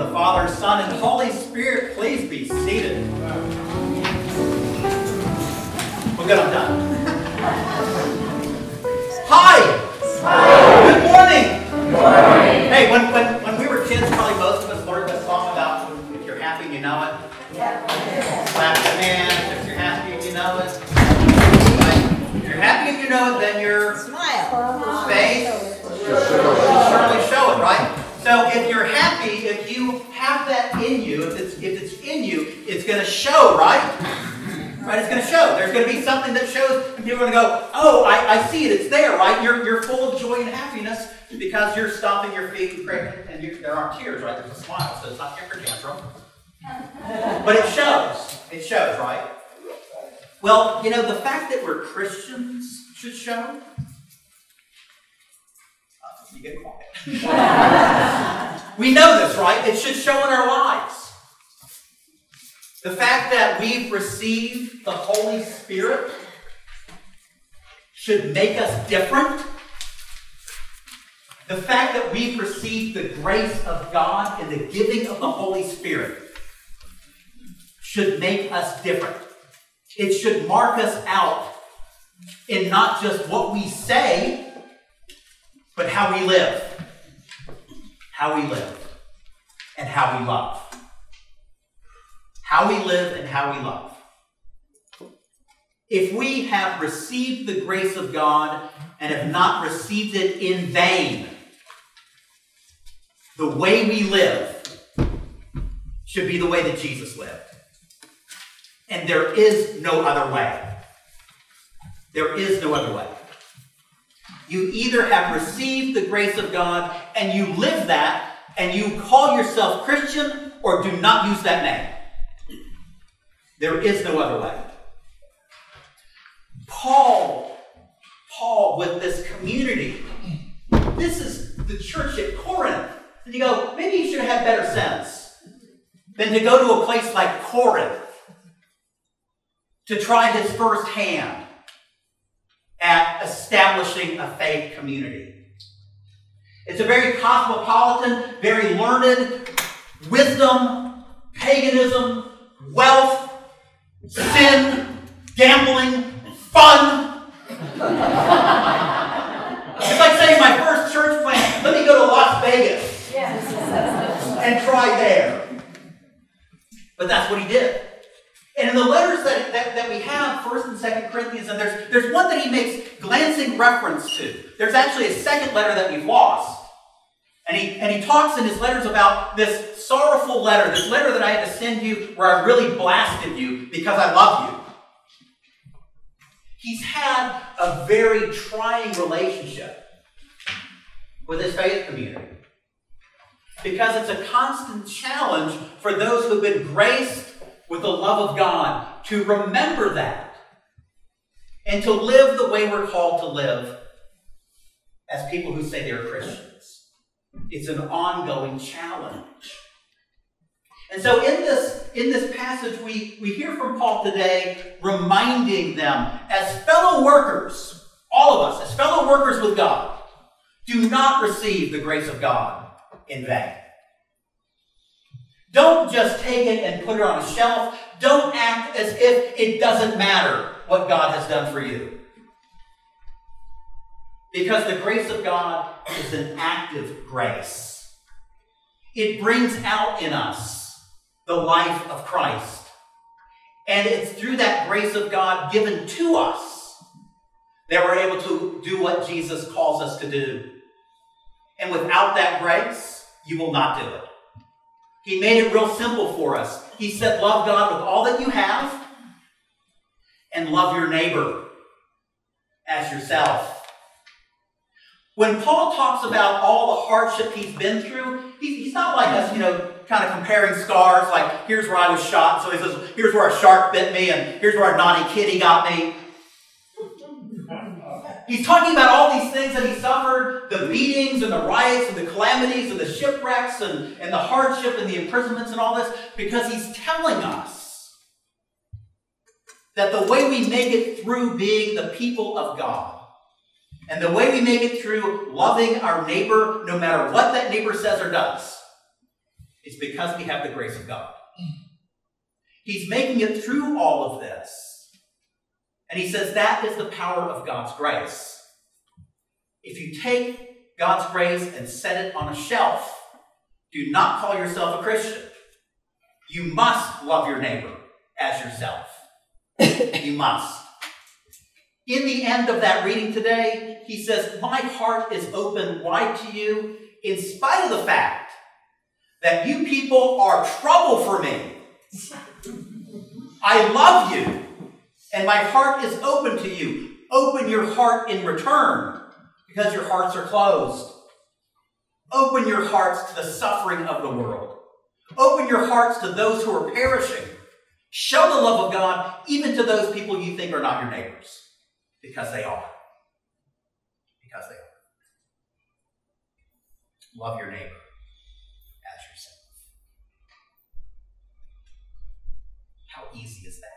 the Father, Son, and Holy Spirit, please be seated. Well, good, I'm done. Hi! Hi! Good morning! Good morning! Hey, when, when, when we were kids, probably most of us learned that song about if you're happy, you know it. Clap your hands if you're happy and you know it. Right? If you're happy and you know it, then your Smile. face will surely show it, right? So if you're happy, if you have that in you, if it's if it's in you, it's going to show, right? Right? It's going to show. There's going to be something that shows, and people are going to go, "Oh, I, I see it. It's there, right? You're you're full of joy and happiness because you're stomping your feet and praying, and you, there aren't tears, right? There's a smile, so it's not temper tantrum. But it shows. It shows, right? Well, you know, the fact that we're Christians should show. You get quiet. we know this, right? It should show in our lives. The fact that we've received the Holy Spirit should make us different. The fact that we've received the grace of God and the giving of the Holy Spirit should make us different. It should mark us out in not just what we say, but how we live. How we live and how we love. How we live and how we love. If we have received the grace of God and have not received it in vain, the way we live should be the way that Jesus lived. And there is no other way. There is no other way. You either have received the grace of God and you live that and you call yourself Christian or do not use that name. There is no other way. Paul, Paul with this community, this is the church at Corinth. And you go, maybe you should have had better sense than to go to a place like Corinth to try his first hand at establishing a faith community. It's a very cosmopolitan, very learned, wisdom, paganism, wealth, sin, gambling, fun. it's like saying my first church plan, let me go to Las Vegas and try there. But that's what he did. And in the letters that, that, that we have, 1st and 2nd Corinthians, and there's, there's one that he makes glancing reference to. There's actually a second letter that we've lost. And he, and he talks in his letters about this sorrowful letter, this letter that I had to send you where I really blasted you because I love you. He's had a very trying relationship with his faith community. Because it's a constant challenge for those who've been graced with the love of God to remember that and to live the way we're called to live as people who say they're Christians. It's an ongoing challenge. And so in this, in this passage, we, we hear from Paul today reminding them as fellow workers, all of us, as fellow workers with God, do not receive the grace of God in vain. Don't just take it and put it on a shelf. Don't act as if it doesn't matter what God has done for you. Because the grace of God is an active grace. It brings out in us the life of Christ. And it's through that grace of God given to us that we're able to do what Jesus calls us to do. And without that grace, you will not do it. He made it real simple for us. He said, Love God with all that you have and love your neighbor as yourself. When Paul talks about all the hardship he's been through, he's not like us, you know, kind of comparing scars, like here's where I was shot, so he says, here's where a shark bit me, and here's where a naughty kitty got me. He's talking about all these things that he suffered the beatings and the riots and the calamities and the shipwrecks and, and the hardship and the imprisonments and all this because he's telling us that the way we make it through being the people of God and the way we make it through loving our neighbor, no matter what that neighbor says or does, is because we have the grace of God. He's making it through all of this. And he says that is the power of God's grace. If you take God's grace and set it on a shelf, do not call yourself a Christian. You must love your neighbor as yourself. you must. In the end of that reading today, he says, My heart is open wide to you in spite of the fact that you people are trouble for me. I love you, and my heart is open to you. Open your heart in return because your hearts are closed. Open your hearts to the suffering of the world. Open your hearts to those who are perishing. Show the love of God even to those people you think are not your neighbors because they are. Because they are. Love your neighbor as yourself. How easy is that?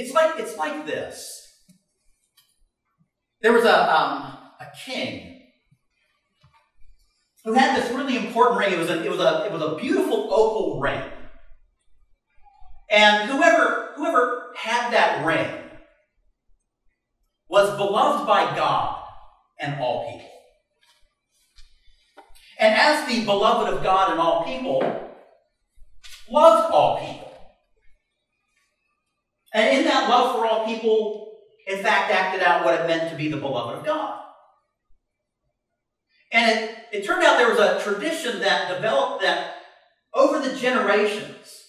It's like it's like this. There was a um, a king who had this really important ring. It was a, it was a, it was a beautiful opal ring. And whoever, whoever had that ring was beloved by God and all people. And as the beloved of God and all people, loved all people. And in that love for all people, in fact, acted out what it meant to be the beloved of God. And it, it turned out there was a tradition that developed that over the generations,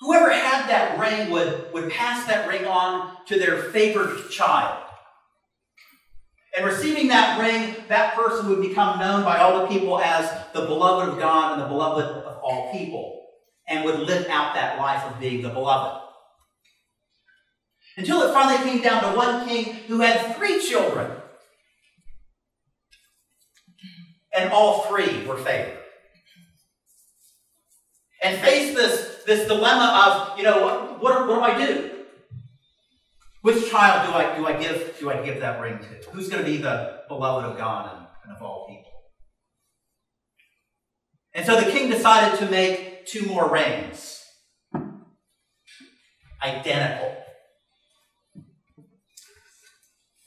whoever had that ring would, would pass that ring on to their favored child. And receiving that ring, that person would become known by all the people as the beloved of God and the beloved of all people, and would live out that life of being the beloved. Until it finally came down to one king who had three children. And all three were favored. And faced this, this dilemma of, you know, what, what, what do I do? Which child do I, do I give do I give that ring to? Who's going to be the beloved of God and, and of all people? And so the king decided to make two more rings. Identical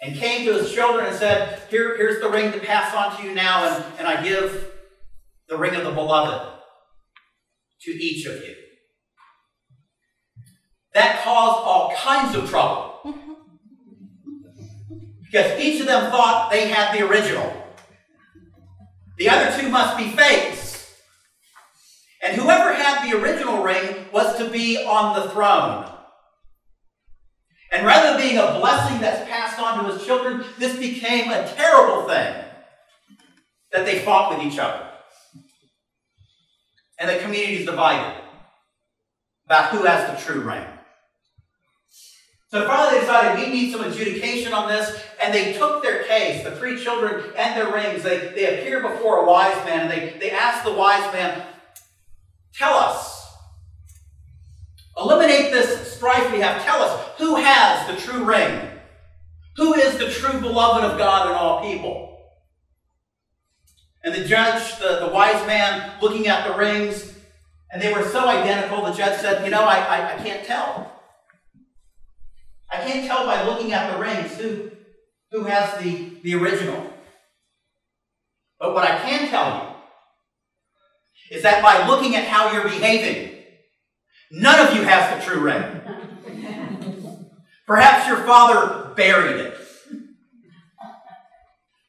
and came to his children and said, Here, Here's the ring to pass on to you now, and, and I give the ring of the beloved to each of you. That caused all kinds of trouble. Because each of them thought they had the original. The other two must be fakes. And whoever had the original ring was to be on the throne. And rather than being a blessing that's passed on to his children, this became a terrible thing that they fought with each other. And the community is divided about who has the true ring. So finally they decided we need some adjudication on this, and they took their case, the three children and their rings. They, they appeared before a wise man, and they, they asked the wise man, Tell us, eliminate this strife we have. Tell us, who has the true ring? Who is the true beloved of God and all people? And the judge, the, the wise man, looking at the rings, and they were so identical, the judge said, You know, I, I, I can't tell. I can't tell by looking at the rings who, who has the, the original. But what I can tell you is that by looking at how you're behaving, none of you has the true ring. Perhaps your father buried it.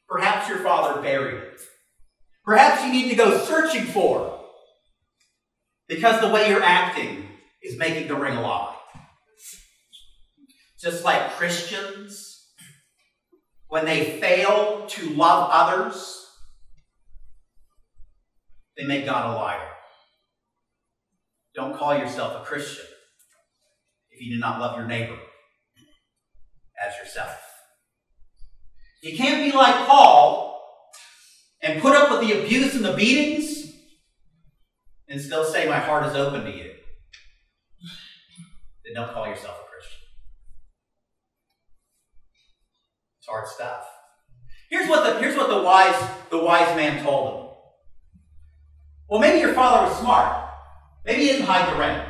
Perhaps your father buried it. Perhaps you need to go searching for it because the way you're acting is making the ring a lie. Just like Christians, when they fail to love others, they make God a liar. Don't call yourself a Christian if you do not love your neighbor as yourself. You can't be like Paul and put up with the abuse and the beatings and still say, My heart is open to you. Then don't call yourself a Christian. It's hard stuff. Here's what the, here's what the wise, the wise man told him. Well, maybe your father was smart. Maybe he didn't hide the ring.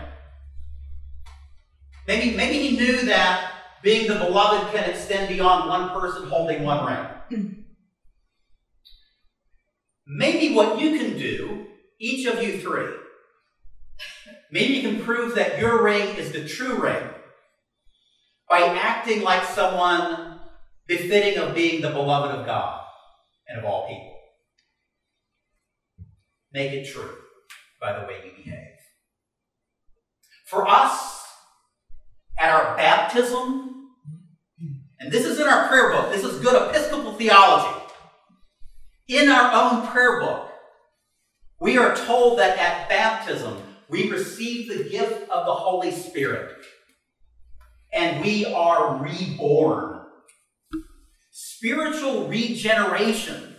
Maybe, maybe he knew that being the beloved can extend beyond one person holding one ring. Maybe what you can do, each of you three, maybe you can prove that your ring is the true ring by acting like someone befitting of being the beloved of God and of all people. Make it true by the way you behave. For us, at our baptism, and this is in our prayer book, this is good Episcopal theology. In our own prayer book, we are told that at baptism, we receive the gift of the Holy Spirit and we are reborn. Spiritual regeneration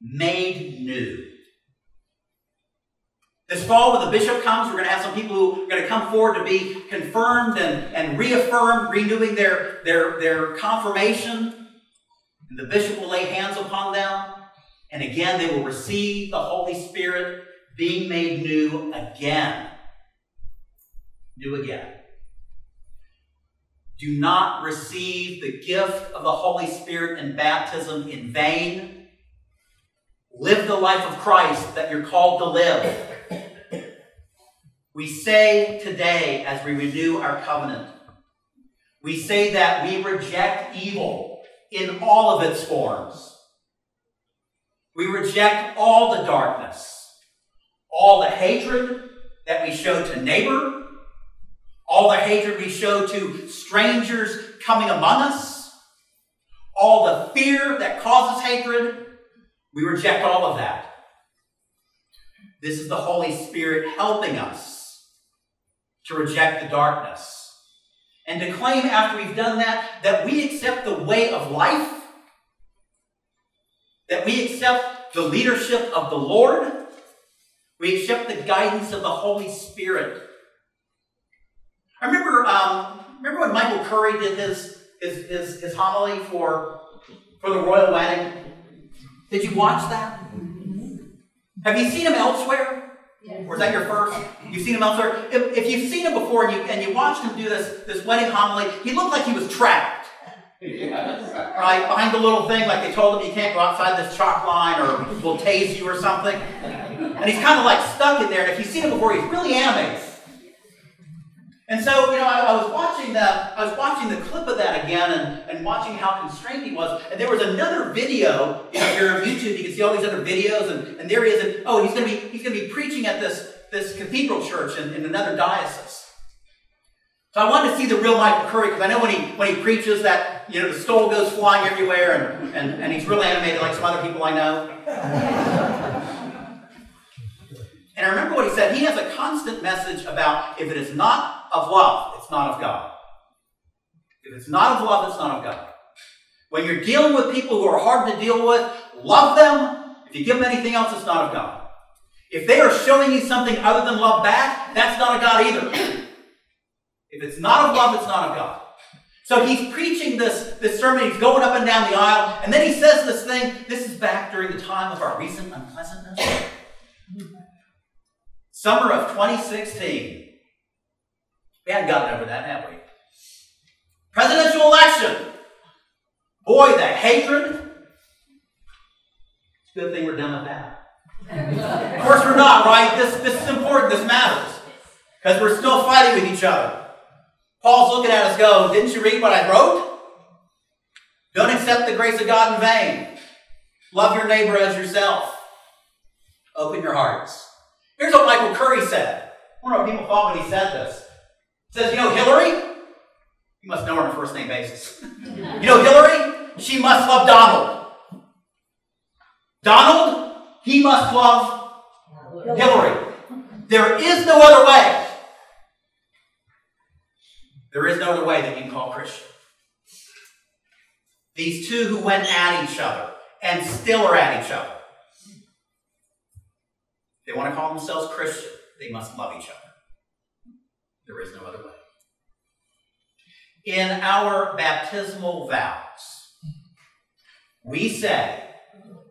made new. This fall, when the bishop comes, we're going to have some people who are going to come forward to be confirmed and, and reaffirmed, renewing their, their, their confirmation. And the bishop will lay hands upon them. And again, they will receive the Holy Spirit being made new again. New again. Do not receive the gift of the Holy Spirit in baptism in vain. Live the life of Christ that you're called to live. We say today, as we renew our covenant, we say that we reject evil in all of its forms. We reject all the darkness, all the hatred that we show to neighbor, all the hatred we show to strangers coming among us, all the fear that causes hatred, we reject all of that. This is the Holy Spirit helping us to reject the darkness and to claim after we've done that that we accept the way of life, that we accept the leadership of the Lord, we accept the guidance of the Holy Spirit I remember, um, remember when Michael Curry did his, his, his, his homily for, for the royal wedding? Did you watch that? Have you seen him elsewhere? Yes. Or is that your first? You've seen him elsewhere? If, if you've seen him before and you, and you watched him do this, this wedding homily, he looked like he was trapped. Yes. Right? Behind the little thing, like they told him you can't go outside this chalk line or we'll tase you or something. And he's kind of like stuck in there. And if you've seen him before, he's really animated. And so, you know, I, I, was watching that, I was watching the clip of that again and, and watching how constrained he was. And there was another video, know, if you're on YouTube, you can see all these other videos, and, and there he is, and oh, he's gonna be he's gonna be preaching at this, this cathedral church in, in another diocese. So I wanted to see the real Michael Curry, because I know when he when he preaches that, you know, the stole goes flying everywhere and, and, and he's really animated like some other people I know. And I remember what he said. He has a constant message about if it is not of love, it's not of God. If it's not of love, it's not of God. When you're dealing with people who are hard to deal with, love them. If you give them anything else, it's not of God. If they are showing you something other than love back, that's not of God either. If it's not of love, it's not of God. So he's preaching this, this sermon, he's going up and down the aisle, and then he says this thing. This is back during the time of our recent unpleasantness. Summer of 2016. We hadn't gotten over that, have we? Presidential election. Boy, the hatred. It's a good thing we're done with that. of course, we're not, right? This, this is important. This matters. Because we're still fighting with each other. Paul's looking at us go, Didn't you read what I wrote? Don't accept the grace of God in vain. Love your neighbor as yourself. Open your hearts. Curry said. I wonder what people thought when he said this says, you know, Hillary, you must know her on a first name basis. you know, Hillary, she must love Donald. Donald, he must love Hillary. There is no other way. There is no other way that you can call Christian. These two who went at each other and still are at each other. They want to call themselves Christian. They must love each other. There is no other way. In our baptismal vows, we say,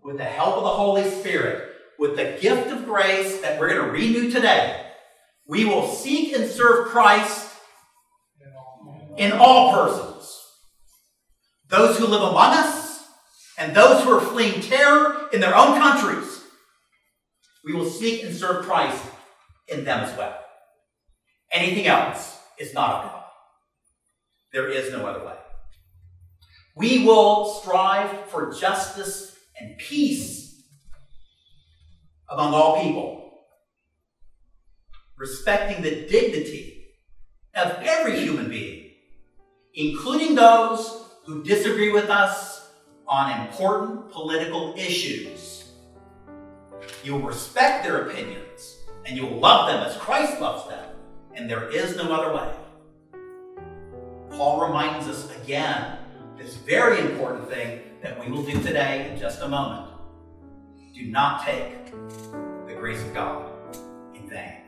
with the help of the Holy Spirit, with the gift of grace that we're going to renew today, we will seek and serve Christ in all persons. Those who live among us and those who are fleeing terror in their own countries. We will seek and serve Christ in them as well. Anything else is not of God. There is no other way. We will strive for justice and peace among all people, respecting the dignity of every human being, including those who disagree with us on important political issues. You will respect their opinions and you will love them as Christ loves them, and there is no other way. Paul reminds us again this very important thing that we will do today in just a moment. Do not take the grace of God in vain.